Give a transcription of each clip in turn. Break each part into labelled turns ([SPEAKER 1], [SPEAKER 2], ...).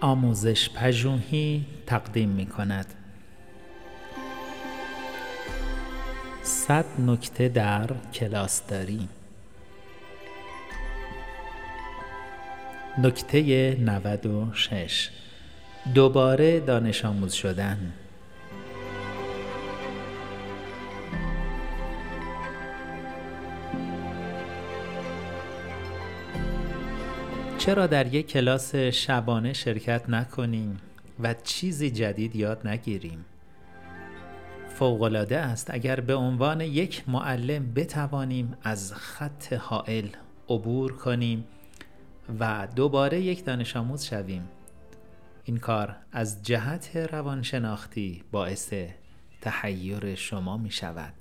[SPEAKER 1] آموزش پژوهی تقدیم می کند صد نکته در کلاس داری نکته 96 دوباره دانش آموز شدن. چرا در یک کلاس شبانه شرکت نکنیم و چیزی جدید یاد نگیریم؟ فوقالعاده است اگر به عنوان یک معلم بتوانیم از خط حائل عبور کنیم و دوباره یک دانش آموز شویم. این کار از جهت روانشناختی باعث تحیر شما می شود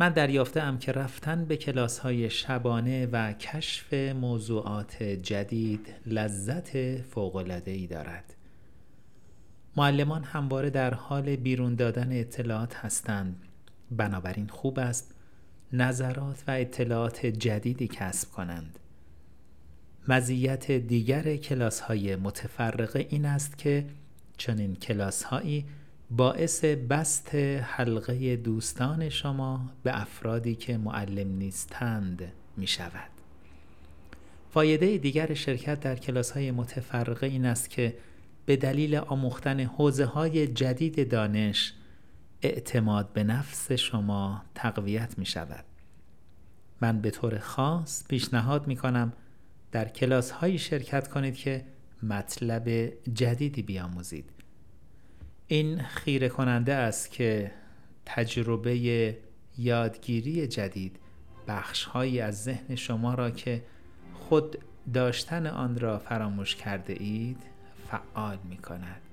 [SPEAKER 1] من دریافتم که رفتن به کلاس های شبانه و کشف موضوعات جدید لذت فوق‌العاده ای دارد. معلمان همواره در حال بیرون دادن اطلاعات هستند. بنابراین خوب است نظرات و اطلاعات جدیدی کسب کنند. مزیت دیگر کلاس های متفرقه این است که چنین کلاس هایی باعث بست حلقه دوستان شما به افرادی که معلم نیستند می شود. فایده دیگر شرکت در کلاس های متفرقه این است که به دلیل آموختن حوزه های جدید دانش اعتماد به نفس شما تقویت می شود. من به طور خاص پیشنهاد می کنم در کلاس هایی شرکت کنید که مطلب جدیدی بیاموزید. این خیره کننده است که تجربه یادگیری جدید بخشهایی از ذهن شما را که خود داشتن آن را فراموش کرده اید فعال می کند.